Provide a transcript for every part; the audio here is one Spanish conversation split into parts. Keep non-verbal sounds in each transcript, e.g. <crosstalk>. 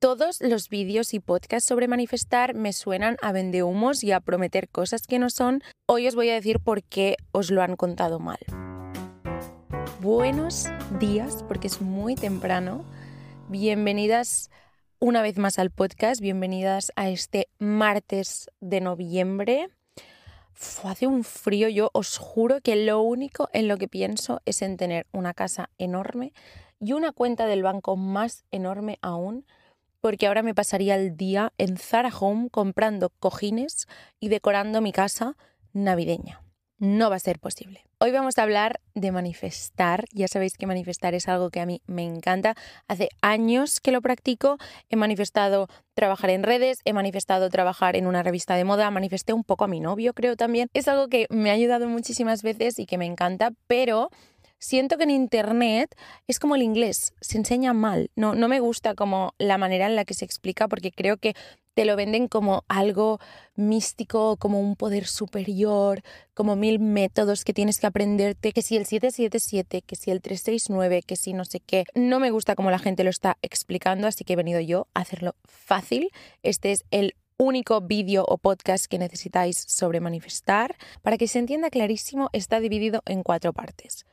Todos los vídeos y podcasts sobre manifestar me suenan a vendehumos y a prometer cosas que no son. Hoy os voy a decir por qué os lo han contado mal. Buenos días, porque es muy temprano. Bienvenidas una vez más al podcast, bienvenidas a este martes de noviembre. hace un frío, yo os juro que lo único en lo que pienso es en tener una casa enorme y una cuenta del banco más enorme aún porque ahora me pasaría el día en Zara Home comprando cojines y decorando mi casa navideña. No va a ser posible. Hoy vamos a hablar de manifestar. Ya sabéis que manifestar es algo que a mí me encanta. Hace años que lo practico. He manifestado trabajar en redes, he manifestado trabajar en una revista de moda, manifesté un poco a mi novio, creo también. Es algo que me ha ayudado muchísimas veces y que me encanta, pero siento que en Internet es como el inglés, se enseña mal. No, no me gusta como la manera en la que se explica porque creo que te lo venden como algo místico, como un poder superior, como mil métodos que tienes que aprenderte, que si el 777, que si el 369, que si no sé qué. No me gusta como la gente lo está explicando, así que he venido yo a hacerlo fácil. Este es el único vídeo o podcast que necesitáis sobre manifestar. Para que se entienda clarísimo, está dividido en cuatro partes.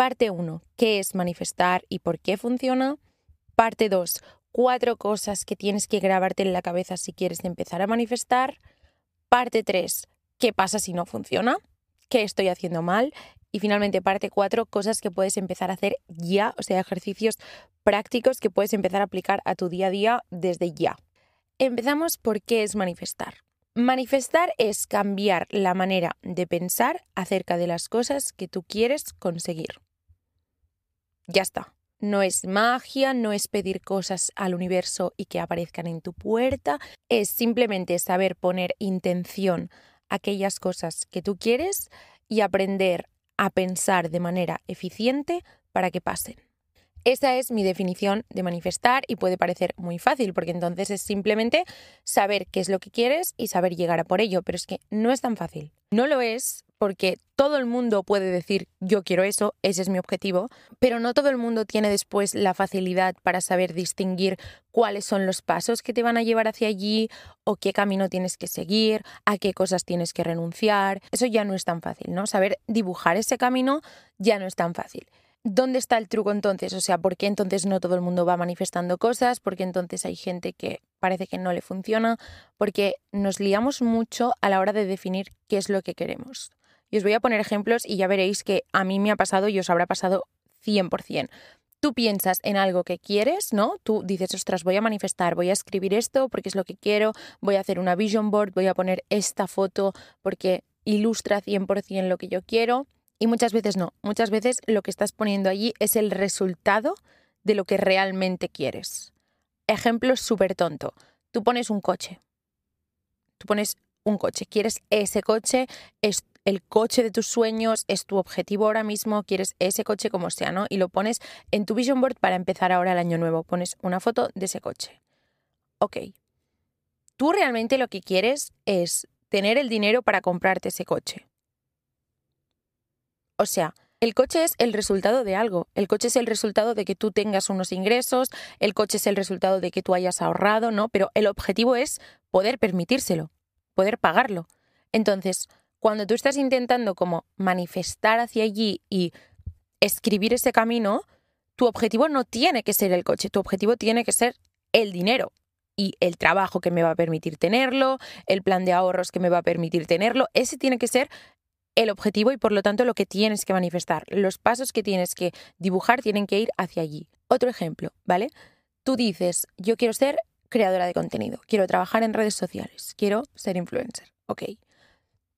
Parte 1. ¿Qué es manifestar y por qué funciona? Parte 2. Cuatro cosas que tienes que grabarte en la cabeza si quieres empezar a manifestar. Parte 3. ¿Qué pasa si no funciona? ¿Qué estoy haciendo mal? Y finalmente, parte 4, cosas que puedes empezar a hacer ya, o sea, ejercicios prácticos que puedes empezar a aplicar a tu día a día desde ya. Empezamos por qué es manifestar. Manifestar es cambiar la manera de pensar acerca de las cosas que tú quieres conseguir. Ya está. No es magia, no es pedir cosas al universo y que aparezcan en tu puerta, es simplemente saber poner intención a aquellas cosas que tú quieres y aprender a pensar de manera eficiente para que pasen. Esa es mi definición de manifestar y puede parecer muy fácil porque entonces es simplemente saber qué es lo que quieres y saber llegar a por ello, pero es que no es tan fácil. No lo es porque todo el mundo puede decir yo quiero eso, ese es mi objetivo, pero no todo el mundo tiene después la facilidad para saber distinguir cuáles son los pasos que te van a llevar hacia allí o qué camino tienes que seguir, a qué cosas tienes que renunciar. Eso ya no es tan fácil, ¿no? Saber dibujar ese camino ya no es tan fácil. ¿Dónde está el truco entonces? O sea, ¿por qué entonces no todo el mundo va manifestando cosas? ¿Por qué entonces hay gente que parece que no le funciona? Porque nos liamos mucho a la hora de definir qué es lo que queremos. Y os voy a poner ejemplos y ya veréis que a mí me ha pasado y os habrá pasado 100%. Tú piensas en algo que quieres, ¿no? Tú dices, ostras, voy a manifestar, voy a escribir esto porque es lo que quiero, voy a hacer una vision board, voy a poner esta foto porque ilustra 100% lo que yo quiero. Y muchas veces no, muchas veces lo que estás poniendo allí es el resultado de lo que realmente quieres. Ejemplo súper tonto. Tú pones un coche. Tú pones un coche, quieres ese coche, es el coche de tus sueños, es tu objetivo ahora mismo, quieres ese coche como sea, ¿no? Y lo pones en tu vision board para empezar ahora el año nuevo, pones una foto de ese coche. Ok. Tú realmente lo que quieres es tener el dinero para comprarte ese coche. O sea, el coche es el resultado de algo. El coche es el resultado de que tú tengas unos ingresos, el coche es el resultado de que tú hayas ahorrado, ¿no? Pero el objetivo es poder permitírselo, poder pagarlo. Entonces, cuando tú estás intentando como manifestar hacia allí y escribir ese camino, tu objetivo no tiene que ser el coche, tu objetivo tiene que ser el dinero y el trabajo que me va a permitir tenerlo, el plan de ahorros que me va a permitir tenerlo, ese tiene que ser el objetivo y por lo tanto lo que tienes que manifestar. Los pasos que tienes que dibujar tienen que ir hacia allí. Otro ejemplo, ¿vale? Tú dices, yo quiero ser creadora de contenido, quiero trabajar en redes sociales, quiero ser influencer. Ok.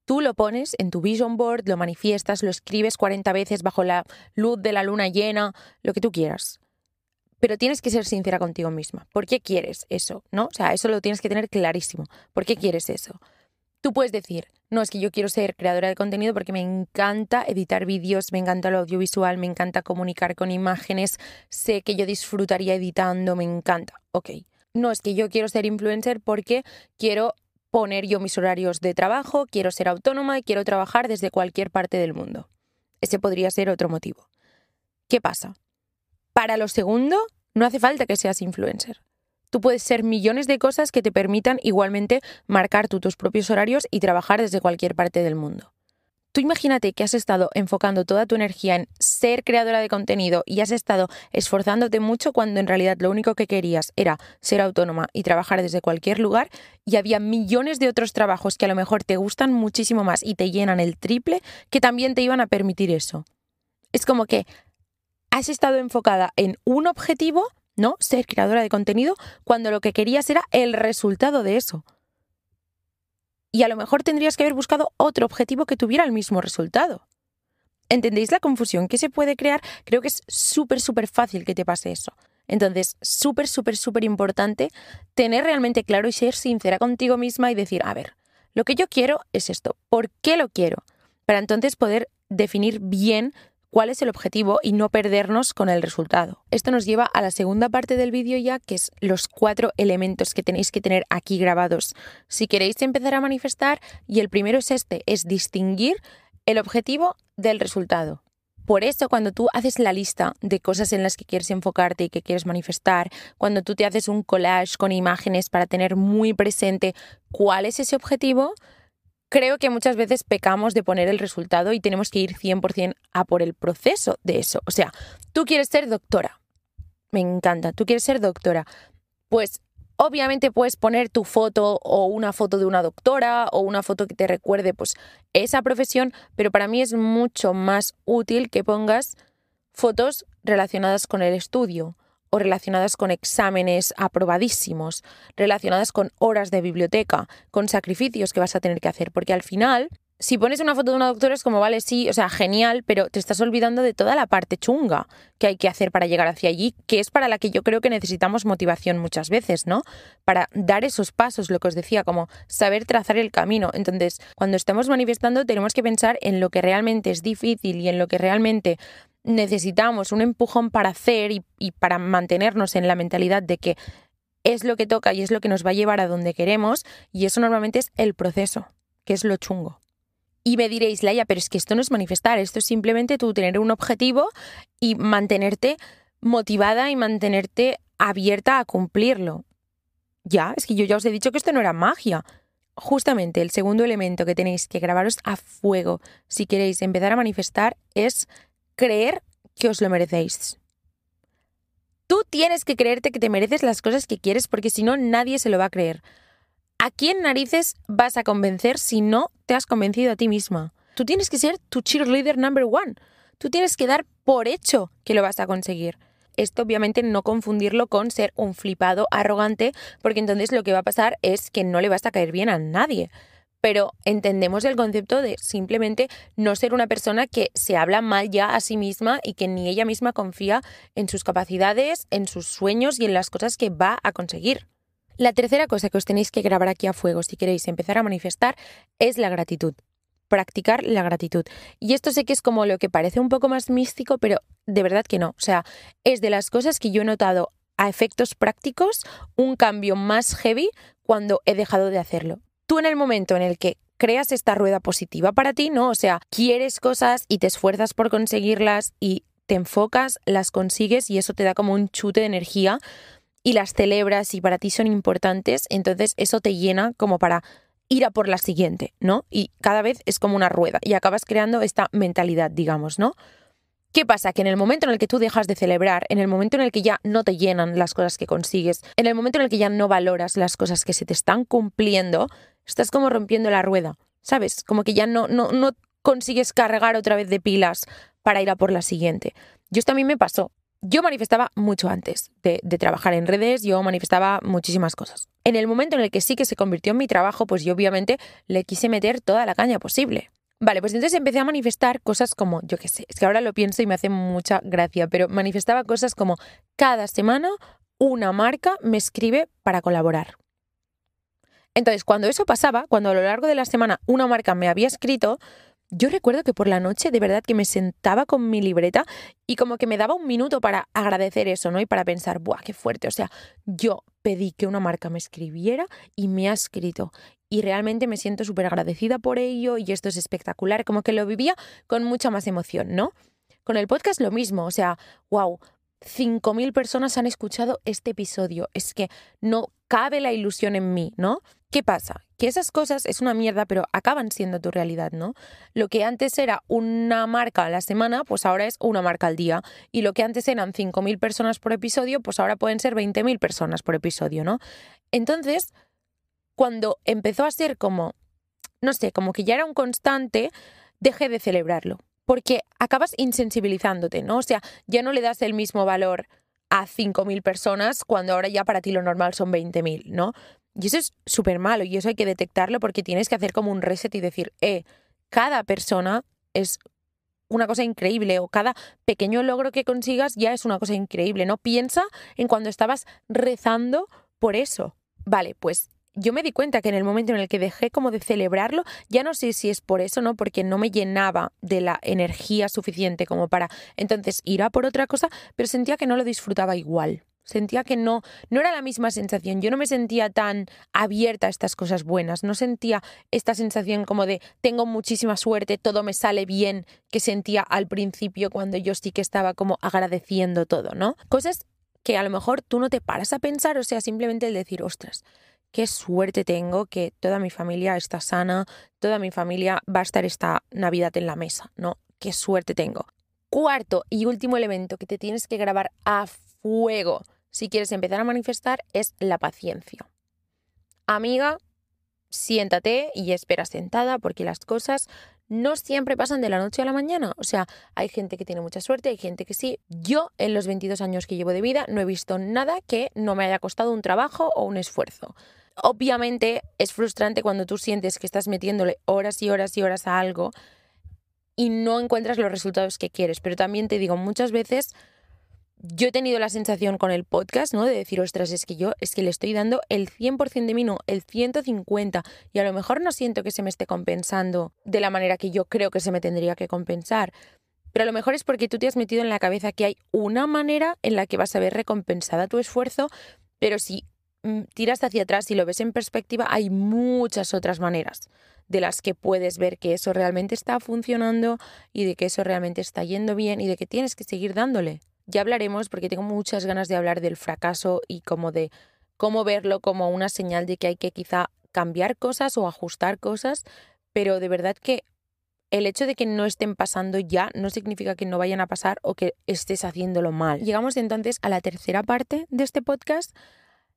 Tú lo pones en tu vision board, lo manifiestas, lo escribes 40 veces bajo la luz de la luna llena, lo que tú quieras. Pero tienes que ser sincera contigo misma. ¿Por qué quieres eso? ¿No? O sea, eso lo tienes que tener clarísimo. ¿Por qué quieres eso? Tú puedes decir, no, es que yo quiero ser creadora de contenido porque me encanta editar vídeos, me encanta lo audiovisual, me encanta comunicar con imágenes, sé que yo disfrutaría editando, me encanta. Ok. No, es que yo quiero ser influencer porque quiero poner yo mis horarios de trabajo, quiero ser autónoma y quiero trabajar desde cualquier parte del mundo. Ese podría ser otro motivo. ¿Qué pasa? Para lo segundo, no hace falta que seas influencer. Tú puedes ser millones de cosas que te permitan igualmente marcar tú tus propios horarios y trabajar desde cualquier parte del mundo. Tú imagínate que has estado enfocando toda tu energía en ser creadora de contenido y has estado esforzándote mucho cuando en realidad lo único que querías era ser autónoma y trabajar desde cualquier lugar y había millones de otros trabajos que a lo mejor te gustan muchísimo más y te llenan el triple que también te iban a permitir eso. Es como que has estado enfocada en un objetivo, ¿no? Ser creadora de contenido, cuando lo que querías era el resultado de eso. Y a lo mejor tendrías que haber buscado otro objetivo que tuviera el mismo resultado. ¿Entendéis la confusión que se puede crear? Creo que es súper, súper fácil que te pase eso. Entonces, súper, súper, súper importante tener realmente claro y ser sincera contigo misma y decir, a ver, lo que yo quiero es esto. ¿Por qué lo quiero? Para entonces poder definir bien cuál es el objetivo y no perdernos con el resultado. Esto nos lleva a la segunda parte del vídeo ya, que es los cuatro elementos que tenéis que tener aquí grabados si queréis empezar a manifestar y el primero es este, es distinguir el objetivo del resultado. Por eso, cuando tú haces la lista de cosas en las que quieres enfocarte y que quieres manifestar, cuando tú te haces un collage con imágenes para tener muy presente cuál es ese objetivo, creo que muchas veces pecamos de poner el resultado y tenemos que ir 100% a por el proceso de eso. O sea, tú quieres ser doctora. Me encanta, tú quieres ser doctora. Pues obviamente puedes poner tu foto o una foto de una doctora o una foto que te recuerde pues esa profesión, pero para mí es mucho más útil que pongas fotos relacionadas con el estudio o relacionadas con exámenes aprobadísimos, relacionadas con horas de biblioteca, con sacrificios que vas a tener que hacer, porque al final, si pones una foto de una doctora es como, vale, sí, o sea, genial, pero te estás olvidando de toda la parte chunga que hay que hacer para llegar hacia allí, que es para la que yo creo que necesitamos motivación muchas veces, ¿no? Para dar esos pasos, lo que os decía, como saber trazar el camino. Entonces, cuando estamos manifestando, tenemos que pensar en lo que realmente es difícil y en lo que realmente necesitamos un empujón para hacer y, para mantenernos en la mentalidad de que es lo que toca y es lo que nos va a llevar a donde queremos, y eso normalmente es el proceso, que es lo chungo. Y me diréis, Laia, pero es que esto no es manifestar, esto es simplemente tú tener un objetivo y mantenerte motivada y mantenerte abierta a cumplirlo. Ya, es que yo ya os he dicho que esto no era magia. Justamente el segundo elemento que tenéis que grabaros a fuego si queréis empezar a manifestar es creer que os lo merecéis. Tú tienes que creerte que te mereces las cosas que quieres porque si no nadie se lo va a creer. ¿A quién narices vas a convencer si no te has convencido a ti misma? Tú tienes que ser tu cheerleader number one. Tú tienes que dar por hecho que lo vas a conseguir. Esto obviamente no confundirlo con ser un flipado arrogante, porque entonces lo que va a pasar es que no le vas a caer bien a nadie pero entendemos el concepto de simplemente no ser una persona que se habla mal ya a sí misma y que ni ella misma confía en sus capacidades, en sus sueños y en las cosas que va a conseguir. La tercera cosa que os tenéis que grabar aquí a fuego si queréis empezar a manifestar es la gratitud. Practicar la gratitud. Y esto sé que es como lo que parece un poco más místico, pero de verdad que no. O sea, es de las cosas que yo he notado a efectos prácticos un cambio más heavy cuando he dejado de hacerlo tú en el momento en el que creas esta rueda positiva para ti, ¿no? O sea, quieres cosas y te esfuerzas por conseguirlas y te enfocas, las consigues y eso te da como un chute de energía y las celebras y para ti son importantes, entonces eso te llena como para ir a por la siguiente, ¿no? Y cada vez es como una rueda y acabas creando esta mentalidad, digamos, ¿no? ¿Qué pasa? Que en el momento en el que tú dejas de celebrar, en el momento en el que ya no te llenan las cosas que consigues, en el momento en el que ya no valoras las cosas que se te están cumpliendo, estás como rompiendo la rueda, ¿sabes? Como que ya no, no, no consigues cargar otra vez de pilas para ir a por la siguiente. Yo esto a mí me pasó. Yo manifestaba mucho antes de, de, trabajar en redes, yo manifestaba muchísimas cosas. En el momento en el que sí que se convirtió en mi trabajo, pues yo obviamente le quise meter toda la caña posible. Vale, pues entonces empecé a manifestar cosas como, yo qué sé, es que ahora lo pienso y me hace mucha gracia, pero manifestaba cosas como cada semana una marca me escribe para colaborar. Entonces, cuando eso pasaba, cuando a lo largo de la semana una marca me había escrito, yo recuerdo que por la noche de verdad que me sentaba con mi libreta y como que me daba un minuto para agradecer eso, ¿no? Y para pensar, ¡buah, qué fuerte! O sea, yo pedí que una marca me escribiera y me ha escrito. Y realmente me siento súper agradecida por ello y esto es espectacular, como que lo vivía con mucha más emoción, ¿no? Con el podcast lo mismo, o sea, wow, 5.000 personas han escuchado este episodio. Es que no cabe la ilusión en mí, ¿no? ¿Qué pasa? Que esas cosas es una mierda, pero acaban siendo tu realidad, ¿no? Lo que antes era una marca a la semana, pues ahora es una marca al día. Y lo que antes eran 5.000 personas por episodio, pues ahora pueden ser 20.000 personas por episodio, ¿no? Entonces, cuando empezó a ser como, no sé, como que ya era un constante, dejé de celebrarlo porque acabas insensibilizándote, ¿no? O sea, ya no le das el mismo valor a 5.000 personas cuando ahora ya para ti lo normal son 20.000, ¿no? Y eso es súper malo y eso hay que detectarlo porque tienes que hacer como un reset y decir, eh, cada persona es una cosa increíble o cada pequeño logro que consigas ya es una cosa increíble, ¿no? Piensa en cuando estabas rezando por eso. Vale, pues yo me di cuenta que en el momento en el que dejé como de celebrarlo, ya no sé si es por eso, ¿no? Porque no me llenaba de la energía suficiente como para entonces ir a por otra cosa, pero sentía que no lo disfrutaba igual. Sentía que no, no era la misma sensación. Yo no me sentía tan abierta a estas cosas buenas. No sentía esta sensación como de tengo muchísima suerte, todo me sale bien, que sentía al principio cuando yo sí que estaba como agradeciendo todo, ¿no? Cosas que a lo mejor tú no te paras a pensar, o sea, simplemente el decir, ostras, qué suerte tengo que toda mi familia está sana, toda mi familia va a estar esta Navidad en la mesa, ¿no? Qué suerte tengo. Cuarto y último elemento que te tienes que grabar a fuego si quieres empezar a manifestar es la paciencia. Amiga, siéntate y espera sentada porque las cosas no siempre pasan de la noche a la mañana. O sea, hay gente que tiene mucha suerte, hay gente que sí. Yo, en los 22 años que llevo de vida, no he visto nada que no me haya costado un trabajo o un esfuerzo. Obviamente es frustrante cuando tú sientes que estás metiéndole horas y horas y horas a algo y no encuentras los resultados que quieres. Pero también te digo, muchas veces yo he tenido la sensación con el podcast, ¿no? De decir, ostras, es que yo es que le estoy dando el 100% de mí, no, el 150. Y a lo mejor no siento que se me esté compensando de la manera que yo creo que se me tendría que compensar. Pero a lo mejor es porque tú te has metido en la cabeza que hay una manera en la que vas a ver recompensada tu esfuerzo, pero si Mm, tiras hacia atrás y lo ves en perspectiva, hay muchas otras maneras de las que puedes ver que eso realmente está funcionando y de que eso realmente está yendo bien y de que tienes que seguir dándole. Ya hablaremos porque tengo muchas ganas de hablar del fracaso y como de cómo verlo como una señal de que hay que quizá cambiar cosas o ajustar cosas, pero de verdad que el hecho de que no estén pasando ya no significa que no vayan a pasar o que estés haciéndolo mal. Llegamos entonces a la tercera parte de este podcast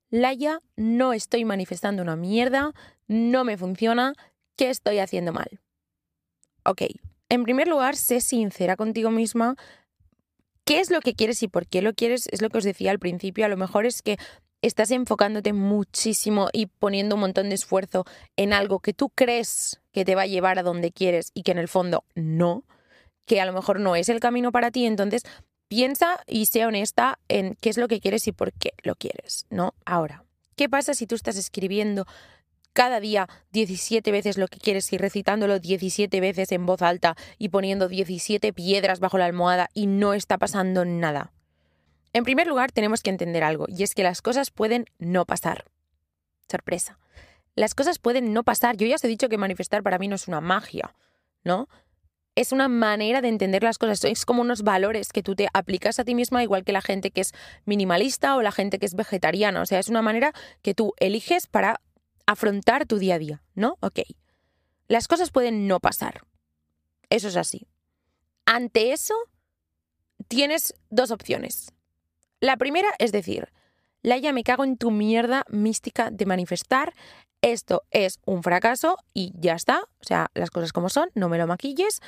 Laia, no estoy manifestando una mierda, no me funciona, ¿qué estoy haciendo mal? Ok, en primer lugar, sé sincera contigo misma. ¿Qué es lo que quieres y por qué lo quieres? Es lo que os decía al principio. A lo mejor es que estás enfocándote muchísimo y poniendo un montón de esfuerzo en algo que tú crees que te va a llevar a donde quieres y que en el fondo no, que a lo mejor no es el camino para ti. Entonces, piensa y sea honesta en qué es lo que quieres y por qué lo quieres, ¿no? Ahora, ¿qué pasa si tú estás escribiendo cada día 17 veces lo que quieres y recitándolo 17 veces en voz alta y poniendo 17 piedras bajo la almohada y no está pasando nada? En primer lugar, tenemos que entender algo, y es que las cosas pueden no pasar. Sorpresa. Las cosas pueden no pasar. Yo ya os he dicho que manifestar para mí no es una magia, ¿no? es una manera de entender las cosas, es como unos valores que tú te aplicas a ti misma, igual que la gente que es minimalista o la gente que es vegetariana. O sea, es una manera que tú eliges para afrontar tu día a día, ¿no? Ok. Las cosas pueden no pasar. Eso es así. Ante eso, tienes dos opciones. La primera es decir, Laia, me cago en tu mierda mística de manifestar. Esto es un fracaso y ya está. O sea, las cosas como son, no me lo maquilles.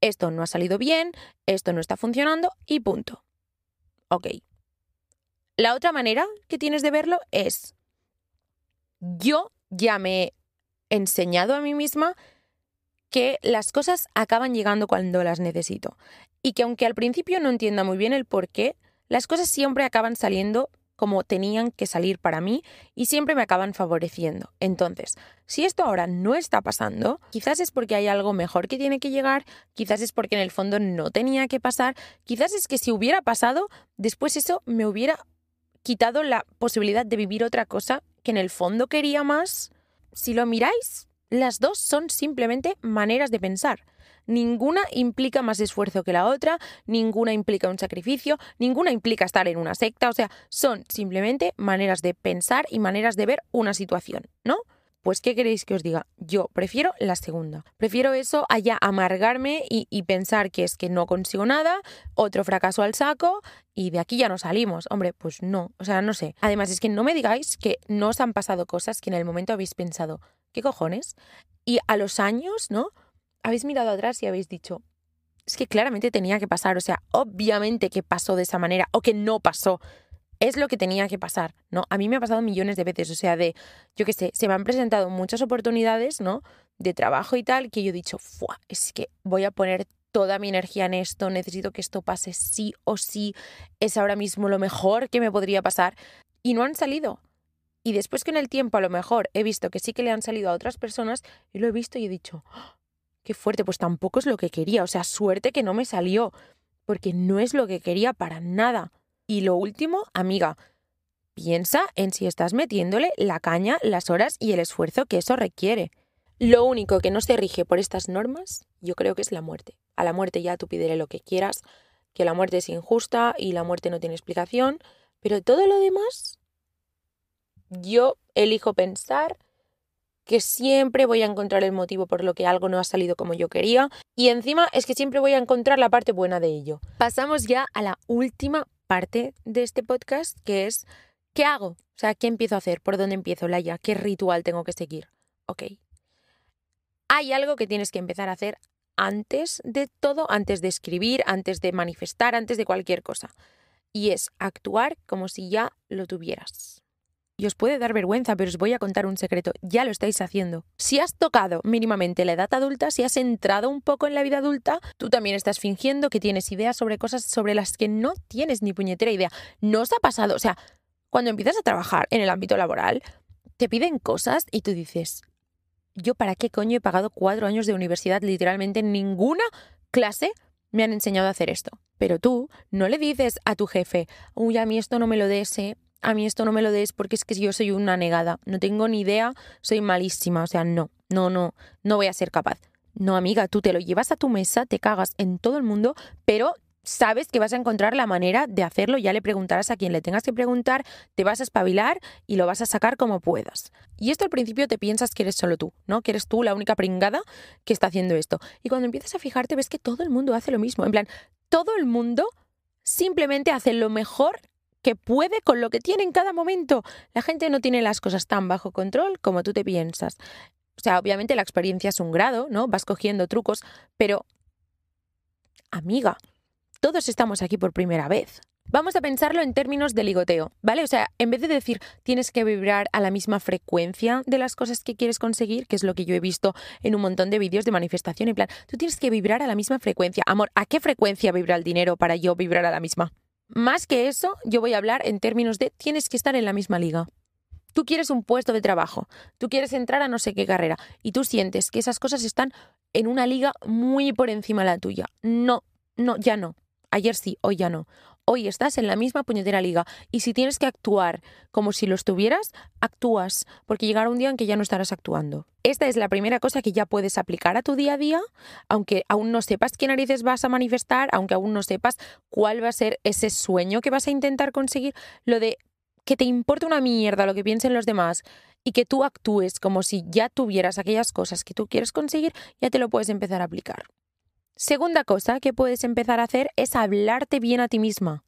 Esto no ha salido bien, esto no está funcionando y punto. Ok. La otra manera que tienes de verlo es, yo ya me he enseñado a mí misma que las cosas acaban llegando cuando las necesito. Y que aunque al principio no entienda muy bien el por qué, las cosas siempre acaban saliendo como tenían que salir para mí y siempre me acaban favoreciendo. Entonces, si esto ahora no está pasando, quizás es porque hay algo mejor que tiene que llegar, quizás es porque en el fondo no tenía que pasar, quizás es que si hubiera pasado, después eso me hubiera quitado la posibilidad de vivir otra cosa que en el fondo quería más. Si lo miráis, las dos son simplemente maneras de pensar. Ninguna implica más esfuerzo que la otra, ninguna implica un sacrificio, ninguna implica estar en una secta, o sea, son simplemente maneras de pensar y maneras de ver una situación, ¿no? Pues, ¿qué queréis que os diga? Yo prefiero la segunda. Prefiero eso allá amargarme y, y, pensar que es que no consigo nada, otro fracaso al saco y de aquí ya no salimos. Hombre, pues no, o sea, no sé. Además, es que no me digáis que no os han pasado cosas que en el momento habéis pensado, ¿qué cojones? Y a los años, ¿no? habéis mirado atrás y habéis dicho, es que claramente tenía que pasar, o sea, obviamente que pasó de esa manera o que no pasó. Es lo que tenía que pasar, ¿no? A mí me ha pasado millones de veces, o sea, de, yo qué sé, se me han presentado muchas oportunidades, ¿no? De trabajo y tal, que yo he dicho, Fua, es que voy a poner toda mi energía en esto, necesito que esto pase sí o sí, es ahora mismo lo mejor que me podría pasar. Y no han salido. Y después que en el tiempo a lo mejor he visto que sí que le han salido a otras personas, y lo he visto y he dicho, qué fuerte, pues tampoco es lo que quería, o sea, suerte que no me salió, porque no es lo que quería para nada. Y lo último, amiga, piensa en si estás metiéndole la caña, las horas y el esfuerzo que eso requiere. Lo único que no se rige por estas normas, yo creo que es la muerte. A la muerte ya tú pídele lo que quieras, que la muerte es injusta y la muerte no tiene explicación, pero todo lo demás, yo elijo pensar que siempre voy a encontrar el motivo por lo que algo no ha salido como yo quería y encima es que siempre voy a encontrar la parte buena de ello. Pasamos ya a la última parte de este podcast que es ¿qué hago? O sea, ¿qué empiezo a hacer? ¿Por dónde empiezo, Laia? ¿Qué ritual tengo que seguir? Ok. Hay algo que tienes que empezar a hacer antes de todo, antes de escribir, antes de manifestar, antes de cualquier cosa. Y es actuar como si ya lo tuvieras y os puede dar vergüenza, pero os voy a contar un secreto, ya lo estáis haciendo. Si has tocado mínimamente la edad adulta, si has entrado un poco en la vida adulta, tú también estás fingiendo que tienes ideas sobre cosas sobre las que no tienes ni puñetera idea. No os ha pasado, o sea, cuando empiezas a trabajar en el ámbito laboral, te piden cosas y tú dices, yo para qué coño he pagado cuatro años de universidad, literalmente en ninguna clase me han enseñado a hacer esto. Pero tú no le dices a tu jefe, uy, a mí esto no me lo des, a mí esto no me lo des porque es que yo soy una negada, no tengo ni idea, soy malísima, o sea, no, no, no, no voy a ser capaz. No, amiga, tú te lo llevas a tu mesa, te cagas en todo el mundo, pero sabes que vas a encontrar la manera de hacerlo, ya le preguntarás a quien le tengas que preguntar, te vas a espabilar y lo vas a sacar como puedas. Y esto al principio te piensas que eres solo tú, ¿no? Que eres tú la única pringada que está haciendo esto. Y cuando empiezas a fijarte ves que todo el mundo hace lo mismo, en plan, todo el mundo simplemente hace lo mejor que puede con lo que tiene en cada momento. La gente no tiene las cosas tan bajo control como tú te piensas. O sea, obviamente la experiencia es un grado, ¿no? Vas cogiendo trucos, pero... Amiga, todos estamos aquí por primera vez. Vamos a pensarlo en términos de ligoteo, ¿vale? O sea, en vez de decir tienes que vibrar a la misma frecuencia de las cosas que quieres conseguir, que es lo que yo he visto en un montón de vídeos de manifestación, en plan, tú tienes que vibrar a la misma frecuencia. Amor, ¿a qué frecuencia vibra el dinero para yo vibrar a la misma? Más que eso, yo voy a hablar en términos de tienes que estar en la misma liga. Tú quieres un puesto de trabajo, tú quieres entrar a no sé qué carrera y tú sientes que esas cosas están en una liga muy por encima de la tuya. No, no, ya no. Ayer sí, hoy ya no hoy estás en la misma puñetera liga y si tienes que actuar como si lo estuvieras, actúas, porque llegará un día en que ya no estarás actuando. Esta es la primera cosa que ya puedes aplicar a tu día a día, aunque aún no sepas qué narices vas a manifestar, aunque aún no sepas cuál va a ser ese sueño que vas a intentar conseguir, lo de que te importa una mierda lo que piensen los demás y que tú actúes como si ya tuvieras aquellas cosas que tú quieres conseguir, ya te lo puedes empezar a aplicar. Segunda cosa que puedes empezar a hacer es hablarte bien a ti misma.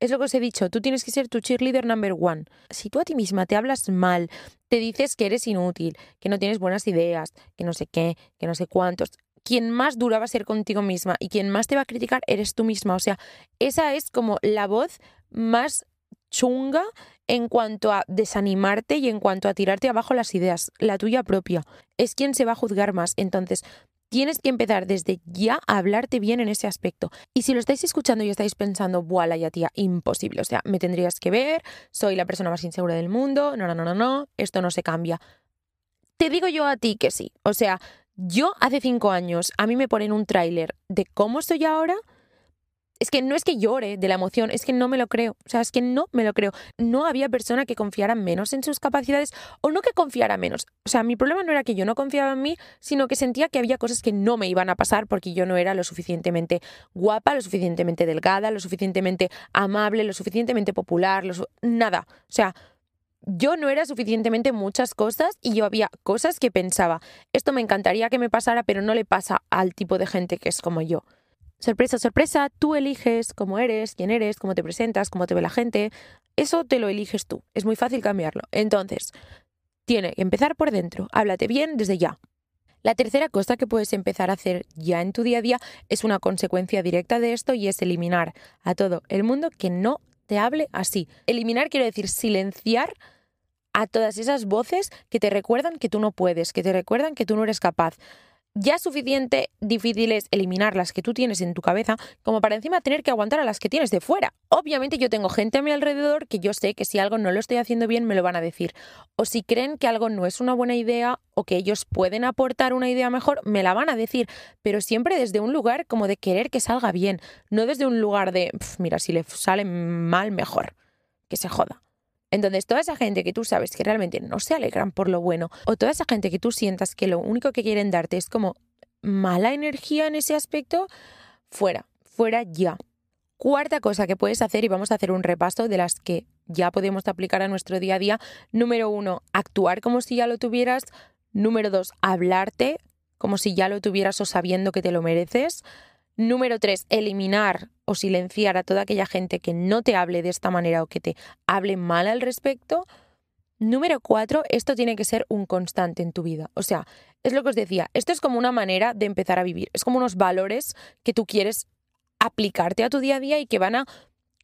Es lo que os he dicho, tú tienes que ser tu cheerleader number one. Si tú a ti misma te hablas mal, te dices que eres inútil, que no tienes buenas ideas, que no sé qué, que no sé cuántos, quien más dura va a ser contigo misma y quien más te va a criticar eres tú misma. O sea, esa es como la voz más chunga en cuanto a desanimarte y en cuanto a tirarte abajo las ideas, la tuya propia. Es quien se va a juzgar más. Entonces, tienes que empezar desde ya a hablarte bien en ese aspecto. Y si lo estáis escuchando y estáis pensando, ¡buah, ya tía! Imposible. O sea, me tendrías que ver, soy la persona más insegura del mundo, no, no, no, no, no, esto no se cambia. Te digo yo a ti que sí. O sea, yo hace cinco años, a mí me ponen un tráiler de cómo estoy ahora es que no es que llore de la emoción, es que no me lo creo. O sea, es que no me lo creo. No había persona que confiara menos en sus capacidades o no que confiara menos. O sea, mi problema no era que yo no confiaba en mí, sino que sentía que había cosas que no me iban a pasar porque yo no era lo suficientemente guapa, lo suficientemente delgada, lo suficientemente amable, lo suficientemente popular, nada. O sea, yo no era suficientemente muchas cosas y yo había cosas que pensaba, esto me encantaría que me pasara, pero no le pasa al tipo de gente que es como yo. Sorpresa, sorpresa, tú eliges cómo eres, quién eres, cómo te presentas, cómo te ve la gente. Eso te lo eliges tú. Es muy fácil cambiarlo. Entonces, tiene que empezar por dentro. Háblate bien desde ya. La tercera cosa que puedes empezar a hacer ya en tu día a día es una consecuencia directa de esto y es eliminar a todo el mundo que no te hable así. Eliminar quiere decir silenciar a todas esas voces que te recuerdan que tú no puedes, que te recuerdan que tú no eres capaz ya suficiente difícil es eliminar las que tú tienes en tu cabeza como para encima tener que aguantar a las que tienes de fuera. Obviamente yo tengo gente a mi alrededor que yo sé que si algo no lo estoy haciendo bien me lo van a decir. O si creen que algo no es una buena idea o que ellos pueden aportar una idea mejor, me la van a decir. Pero siempre desde un lugar como de querer que salga bien, no desde un lugar de, mira, si le sale mal, mejor. Que se joda. Entonces, toda esa gente que tú sabes que realmente no se alegran por lo bueno, o toda esa gente que tú sientas que lo único que quieren darte es como mala energía en ese aspecto, fuera, fuera ya. Cuarta cosa que puedes hacer, y vamos a hacer un repaso de las que ya podemos aplicar a nuestro día a día. Número uno, actuar como si ya lo tuvieras. Número dos, hablarte como si ya lo tuvieras o sabiendo que te lo mereces. Número tres, eliminar o silenciar a toda aquella gente que no te hable de esta manera o que te hable mal al respecto. Número cuatro, esto tiene que ser un constante en tu vida. O sea, es lo que os decía, esto es como una manera de empezar a vivir. Es como unos valores que tú quieres aplicarte a tu día a día y que van a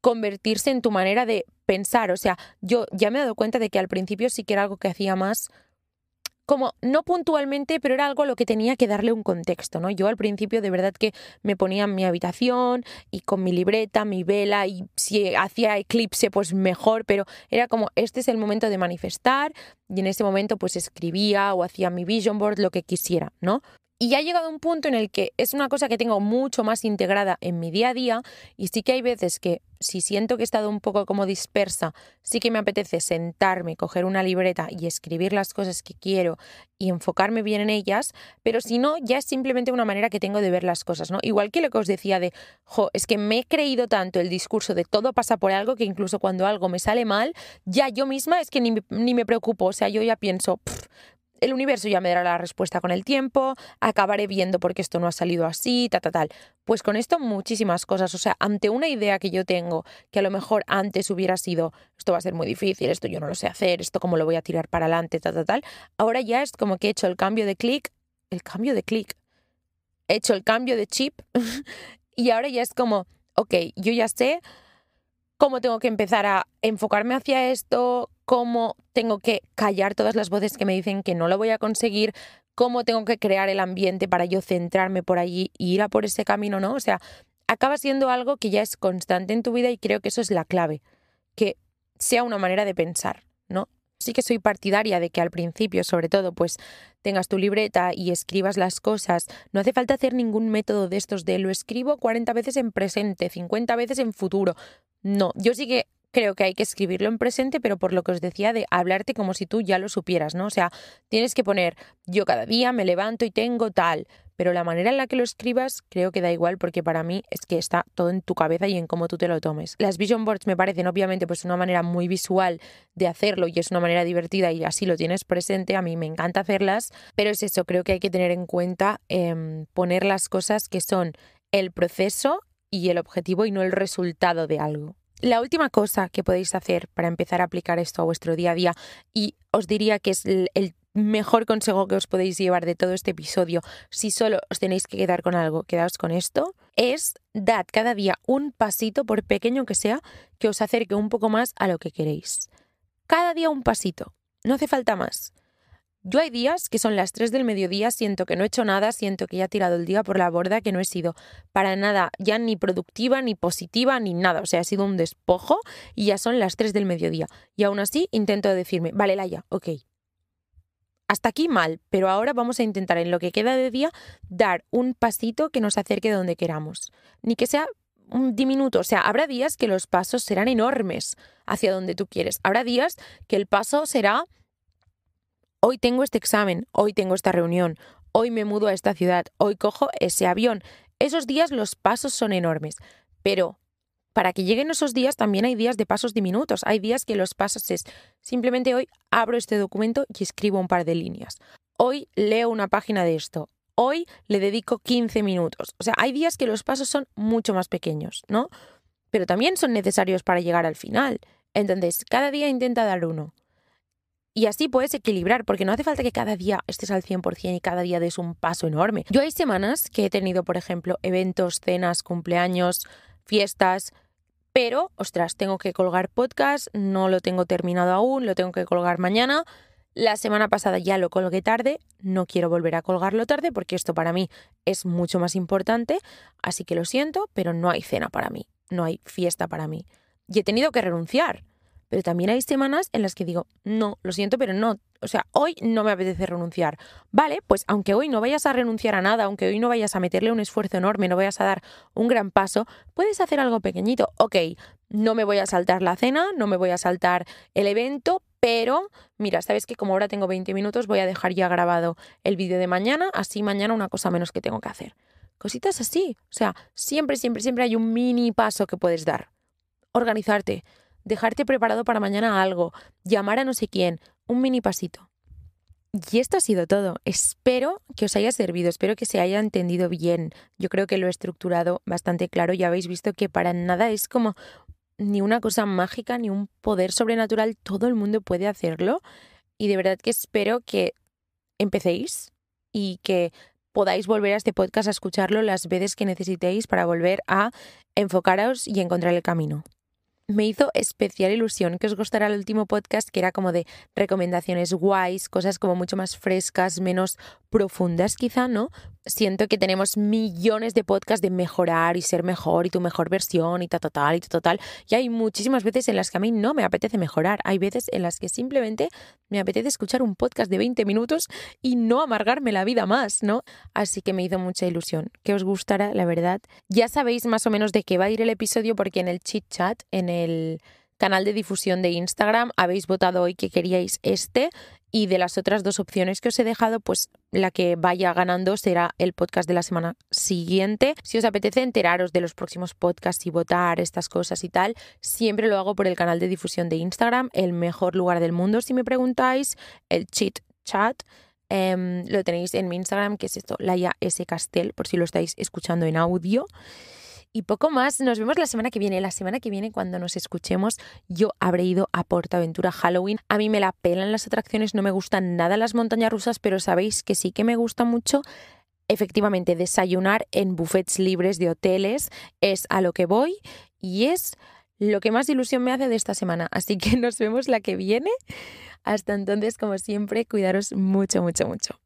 convertirse en tu manera de pensar. O sea, yo ya me he dado cuenta de que al principio sí que era algo que hacía más como no puntualmente, pero era algo lo que tenía que darle un contexto, ¿no? Yo al principio de verdad que me ponía en mi habitación y con mi libreta, mi vela y si hacía eclipse pues mejor, pero era como este es el momento de manifestar y en ese momento pues escribía o hacía mi vision board, lo que quisiera, ¿no? Y ya ha llegado un punto en el que es una cosa que tengo mucho más integrada en mi día a día y sí que hay veces que si siento que he estado un poco como dispersa, sí que me apetece sentarme, coger una libreta y escribir las cosas que quiero y enfocarme bien en ellas, pero si no, ya es simplemente una manera que tengo de ver las cosas, ¿no? Igual que lo que os decía de, jo, es que me he creído tanto el discurso de todo pasa por algo que incluso cuando algo me sale mal, ya yo misma es que ni, ni me preocupo, o sea, yo ya pienso, el universo ya me dará la respuesta con el tiempo, acabaré viendo por qué esto no ha salido así, ta, ta, tal. Pues con esto muchísimas cosas, o sea, ante una idea que yo tengo, que a lo mejor antes hubiera sido, esto va a ser muy difícil, esto yo no lo sé hacer, esto cómo lo voy a tirar para adelante, ta, ta, tal, ahora ya es como que he hecho el cambio de clic, el cambio de clic, he hecho el cambio de chip <laughs> y ahora ya es como, ok, yo ya sé cómo tengo que empezar a enfocarme hacia esto, cómo tengo que callar todas las voces que me dicen que no lo voy a conseguir, cómo tengo que crear el ambiente para yo centrarme por allí y ir a por ese camino, ¿no? O sea, acaba siendo algo que ya es constante en tu vida y creo que eso es la clave, que sea una manera de pensar, ¿no? Sí que soy partidaria de que al principio, sobre todo, pues tengas tu libreta y escribas las cosas. No hace falta hacer ningún método de estos de lo escribo 40 veces en presente, 50 veces en futuro. No, yo sí que creo que hay que escribirlo en presente, pero por lo que os decía de hablarte como si tú ya lo supieras, ¿no? O sea, tienes que poner yo cada día me levanto y tengo tal, pero la manera en la que lo escribas creo que da igual porque para mí es que está todo en tu cabeza y en cómo tú te lo tomes. Las vision boards me parecen obviamente pues una manera muy visual de hacerlo y es una manera divertida y así lo tienes presente, a mí me encanta hacerlas, pero es eso, creo que hay que tener en cuenta em, poner las cosas que son el proceso y el objetivo y no el resultado de algo. La última cosa que podéis hacer para empezar a aplicar esto a vuestro día a día, y os diría que es el mejor consejo que os podéis llevar de todo este episodio, si solo os tenéis que quedar con algo, quedaos con esto, es dad cada día un pasito, por pequeño que sea, que os acerque un poco más a lo que queréis. Cada día un pasito, no hace falta más. Yo hay días que son las 3 del mediodía, siento que no he hecho nada, siento que ya he tirado el día por la borda, que no he sido para nada ya ni productiva, ni positiva, ni nada. O sea, ha sido un despojo y ya son las 3 del mediodía. Y aún así intento decirme, vale, Laia, ok. Hasta aquí mal, pero ahora vamos a intentar en lo que queda de día dar un pasito que nos acerque donde queramos. Ni que sea un diminuto, o sea, habrá días que los pasos serán enormes hacia donde tú quieres. Habrá días que el paso será hoy tengo este examen, hoy tengo esta reunión, hoy me mudo a esta ciudad, hoy cojo ese avión. Esos días los pasos son enormes, pero para que lleguen esos días también hay días de pasos diminutos. Hay días que los pasos es simplemente hoy abro este documento y escribo un par de líneas. Hoy leo una página de esto. Hoy le dedico 15 minutos. O sea, hay días que los pasos son mucho más pequeños, ¿no? Pero también son necesarios para llegar al final. Entonces, cada día intenta dar uno. Y así puedes equilibrar, porque no hace falta que cada día estés al 100% y cada día des un paso enorme. Yo hay semanas que he tenido, por ejemplo, eventos, cenas, cumpleaños, fiestas, pero, ostras, tengo que colgar podcast, no lo tengo terminado aún, lo tengo que colgar mañana. La semana pasada ya lo colgué tarde, no quiero volver a colgarlo tarde porque esto para mí es mucho más importante, así que lo siento, pero no hay cena para mí, no hay fiesta para mí. Y he tenido que renunciar. Pero también hay semanas en las que digo, no, lo siento, pero no. O sea, hoy no me apetece renunciar. Vale, pues aunque hoy no vayas a renunciar a nada, aunque hoy no vayas a meterle un esfuerzo enorme, no vayas a dar un gran paso, puedes hacer algo pequeñito. Ok, no me voy a saltar la cena, no me voy a saltar el evento, pero mira, sabes que como ahora tengo 20 minutos, voy a dejar ya grabado el vídeo de mañana, así mañana una cosa menos que tengo que hacer. Cositas así. O sea, siempre, siempre, siempre hay un mini paso que puedes dar. Organizarte dejarte preparado para mañana algo, llamar a no sé quién, un mini pasito. Y esto ha sido todo. Espero que os haya servido, espero que se haya entendido bien. Yo creo que lo he estructurado bastante claro. Ya habéis visto que para nada es como ni una cosa mágica, ni un poder sobrenatural. Todo el mundo puede hacerlo. Y de verdad que espero que empecéis y que podáis volver a este podcast a escucharlo las veces que necesitéis para volver a enfocaros y encontrar el camino me hizo especial ilusión que os gustara el último podcast que era como de recomendaciones guays, cosas como mucho más frescas, menos profundas quizá, ¿no? Siento que tenemos millones de podcasts de mejorar y ser mejor y tu mejor versión y tal, total y total. Y hay muchísimas veces en las que a mí no me apetece mejorar. Hay veces en las que simplemente me apetece escuchar un podcast de 20 minutos y no amargarme la vida más, ¿no? Así que me hizo mucha ilusión que os gustara, la verdad. Ya sabéis más o menos de qué va a ir el episodio porque en el chit chat, en el canal de difusión de Instagram habéis votado hoy que queríais este y de las otras dos opciones que os he dejado, pues la que vaya ganando será el podcast de la semana siguiente. Si os apetece enteraros de los próximos podcasts y votar estas cosas y tal, siempre lo hago por el canal de difusión de Instagram, el mejor lugar del mundo, si me preguntáis, el chit chat. Em, lo tenéis en mi Instagram, que es esto, Laia S. Castel, por si lo estáis escuchando en audio. Y poco más, nos vemos la semana que viene. La semana que viene, cuando nos escuchemos, yo habré ido a Portaventura Halloween. A mí me la pelan las atracciones, no me gustan nada las montañas rusas, pero sabéis que sí que me gusta mucho efectivamente desayunar en buffets libres de hoteles es a lo que voy y es lo que más ilusión me hace de esta semana. Así que <laughs> nos vemos la que viene. Hasta entonces, como siempre, cuidaros mucho, mucho, mucho.